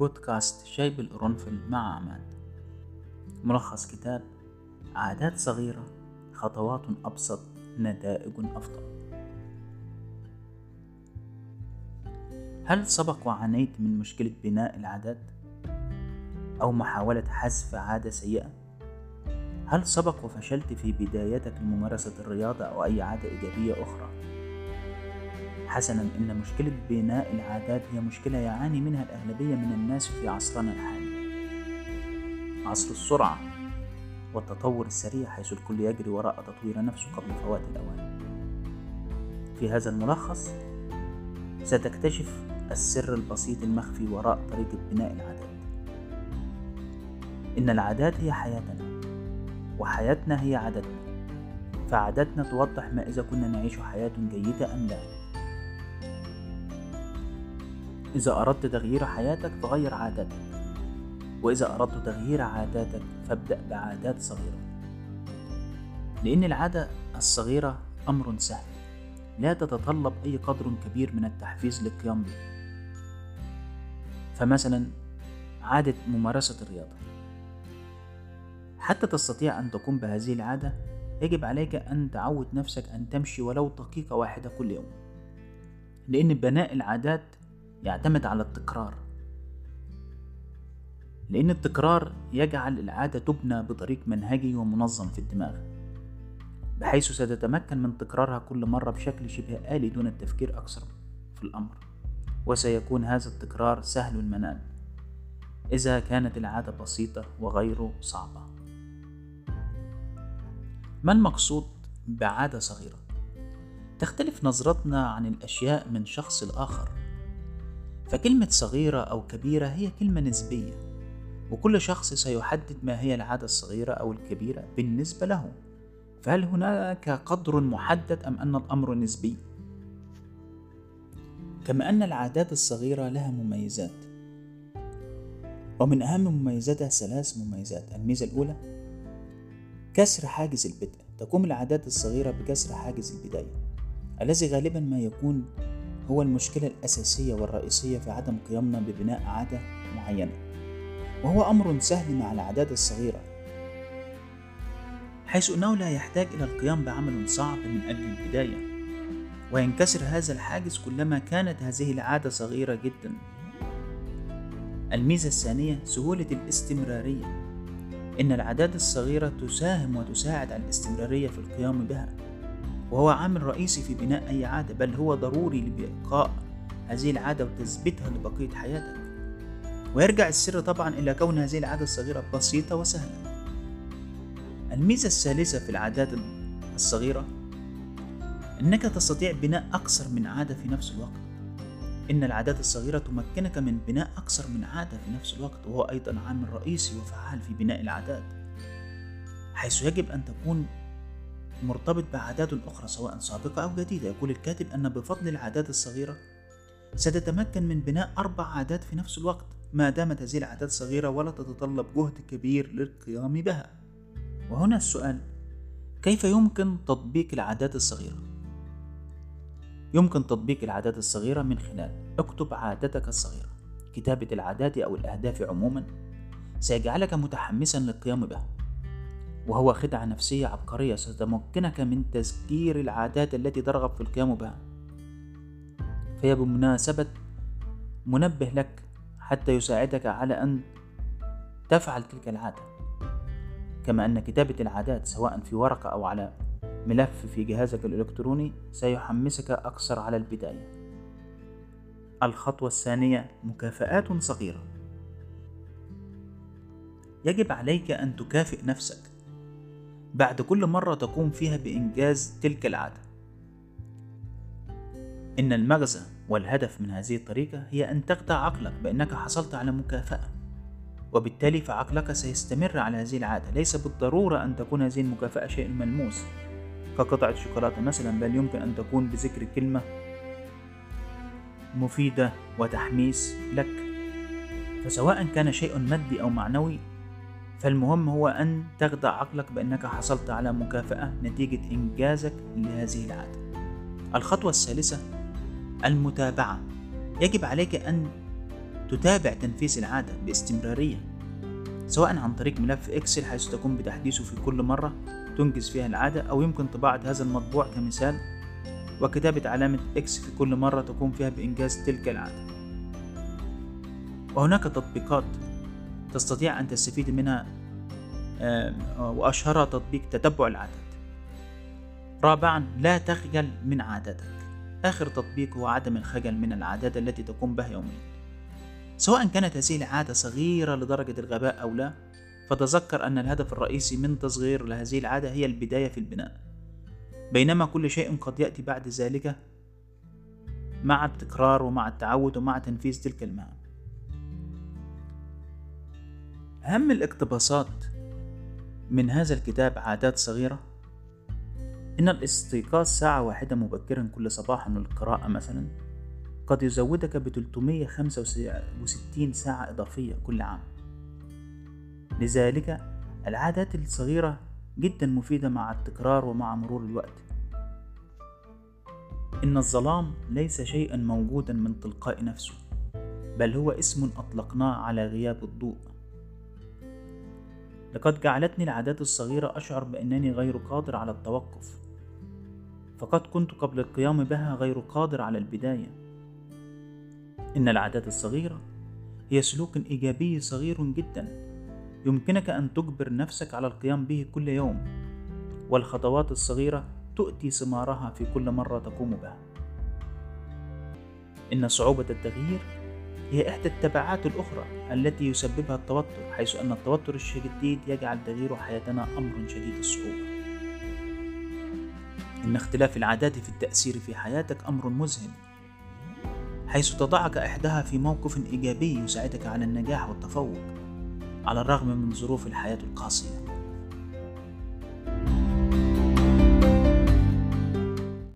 بودكاست شاي بالقرنفل مع عماد ملخص كتاب عادات صغيرة خطوات أبسط نتائج أفضل هل سبق وعانيت من مشكلة بناء العادات؟ أو محاولة حذف عادة سيئة؟ هل سبق وفشلت في بدايتك لممارسة الرياضة أو أي عادة إيجابية أخرى؟ حسنا إن مشكلة بناء العادات هي مشكلة يعاني منها الأغلبية من الناس في عصرنا الحالي. عصر السرعة والتطور السريع حيث الكل يجري وراء تطوير نفسه قبل فوات الأوان. في هذا الملخص ستكتشف السر البسيط المخفي وراء طريقة بناء العادات. إن العادات هي حياتنا وحياتنا هي عاداتنا فعاداتنا توضح ما إذا كنا نعيش حياة جيدة أم لا. إذا أردت تغيير حياتك فغير عاداتك. وإذا أردت تغيير عاداتك فابدأ بعادات صغيرة. لأن العادة الصغيرة أمر سهل. لا تتطلب أي قدر كبير من التحفيز للقيام به. فمثلا عادة ممارسة الرياضة. حتى تستطيع أن تقوم بهذه العادة يجب عليك أن تعود نفسك أن تمشي ولو دقيقة واحدة كل يوم. لأن بناء العادات يعتمد على التكرار. لأن التكرار يجعل العادة تبنى بطريق منهجي ومنظم في الدماغ بحيث ستتمكن من تكرارها كل مرة بشكل شبه آلي دون التفكير أكثر في الأمر. وسيكون هذا التكرار سهل المنال إذا كانت العادة بسيطة وغير صعبة. ما المقصود بعادة صغيرة؟ تختلف نظرتنا عن الأشياء من شخص لآخر. فكلمة صغيرة أو كبيرة هي كلمة نسبية وكل شخص سيحدد ما هي العادة الصغيرة أو الكبيرة بالنسبة له. فهل هناك قدر محدد أم أن الأمر نسبي؟ كما أن العادات الصغيرة لها مميزات. ومن أهم مميزاتها ثلاث مميزات. الميزة الأولى كسر حاجز البدء. تقوم العادات الصغيرة بكسر حاجز البداية الذي غالبا ما يكون هو المشكلة الأساسية والرئيسية في عدم قيامنا ببناء عادة معينة وهو أمر سهل مع العادات الصغيرة. حيث أنه لا يحتاج إلى القيام بعمل صعب من أجل البداية وينكسر هذا الحاجز كلما كانت هذه العادة صغيرة جدا. الميزة الثانية سهولة الاستمرارية. إن العادات الصغيرة تساهم وتساعد على الاستمرارية في القيام بها. وهو عامل رئيسي في بناء أي عادة بل هو ضروري لبقاء هذه العادة وتثبيتها لبقية حياتك. ويرجع السر طبعا إلى كون هذه العادة الصغيرة بسيطة وسهلة. الميزة الثالثة في العادات الصغيرة أنك تستطيع بناء أكثر من عادة في نفس الوقت. إن العادات الصغيرة تمكنك من بناء أكثر من عادة في نفس الوقت وهو أيضا عامل رئيسي وفعال في بناء العادات حيث يجب أن تكون مرتبط بعادات أخرى سواء سابقة أو جديدة. يقول الكاتب أن بفضل العادات الصغيرة ستتمكن من بناء أربع عادات في نفس الوقت ما دامت هذه العادات صغيرة ولا تتطلب جهد كبير للقيام بها. وهنا السؤال كيف يمكن تطبيق العادات الصغيرة؟ يمكن تطبيق العادات الصغيرة من خلال اكتب عادتك الصغيرة كتابة العادات أو الأهداف عموما. سيجعلك متحمسا للقيام بها. وهو خدعة نفسية عبقرية ستمكنك من تذكير العادات التي ترغب في القيام بها. فهي بمناسبة منبه لك حتى يساعدك على أن تفعل تلك العادة. كما أن كتابة العادات سواء في ورقة أو على ملف في جهازك الإلكتروني سيحمسك أكثر على البداية. الخطوة الثانية مكافآت صغيرة. يجب عليك أن تكافئ نفسك. بعد كل مرة تقوم فيها بإنجاز تلك العادة. إن المغزى والهدف من هذه الطريقة هي أن تخدع عقلك بأنك حصلت على مكافأة، وبالتالي فعقلك سيستمر على هذه العادة، ليس بالضرورة أن تكون هذه المكافأة شيء ملموس كقطعة شوكولاتة مثلا، بل يمكن أن تكون بذكر كلمة مفيدة وتحميس لك. فسواء كان شيء مادي أو معنوي فالمهم هو أن تخدع عقلك بأنك حصلت على مكافأة نتيجة إنجازك لهذه العادة. الخطوة الثالثة المتابعة. يجب عليك أن تتابع تنفيذ العادة باستمرارية سواء عن طريق ملف Excel حيث تقوم بتحديثه في كل مرة تنجز فيها العادة أو يمكن طباعة هذا المطبوع كمثال وكتابة علامة X في كل مرة تقوم فيها بإنجاز تلك العادة وهناك تطبيقات تستطيع أن تستفيد منها وأشهرها تطبيق تتبع العادات. رابعا لا تخجل من عاداتك. آخر تطبيق هو عدم الخجل من العادات التي تقوم بها يوميا. سواء كانت هذه العادة صغيرة لدرجة الغباء أو لا فتذكر أن الهدف الرئيسي من تصغير لهذه العادة هي البداية في البناء. بينما كل شيء قد يأتي بعد ذلك مع التكرار ومع التعود ومع تنفيذ تلك المهام. أهم الاقتباسات من هذا الكتاب عادات صغيرة؟ إن الاستيقاظ ساعة واحدة مبكرا كل صباح للقراءة مثلا قد يزودك ب 365 ساعة إضافية كل عام. لذلك العادات الصغيرة جدا مفيدة مع التكرار ومع مرور الوقت. إن الظلام ليس شيئا موجودا من تلقاء نفسه بل هو اسم أطلقناه على غياب الضوء. لقد جعلتني العادات الصغيرة أشعر بأنني غير قادر على التوقف. فقد كنت قبل القيام بها غير قادر على البداية. إن العادات الصغيرة هي سلوك إيجابي صغير جدا. يمكنك أن تجبر نفسك على القيام به كل يوم. والخطوات الصغيرة تؤتي ثمارها في كل مرة تقوم بها. إن صعوبة التغيير هي إحدى التبعات الأخرى التي يسببها التوتر حيث أن التوتر الشديد يجعل تغيير حياتنا أمر شديد الصعوبة. إن اختلاف العادات في التأثير في حياتك أمر مذهل حيث تضعك إحداها في موقف إيجابي يساعدك على النجاح والتفوق على الرغم من ظروف الحياة القاسية.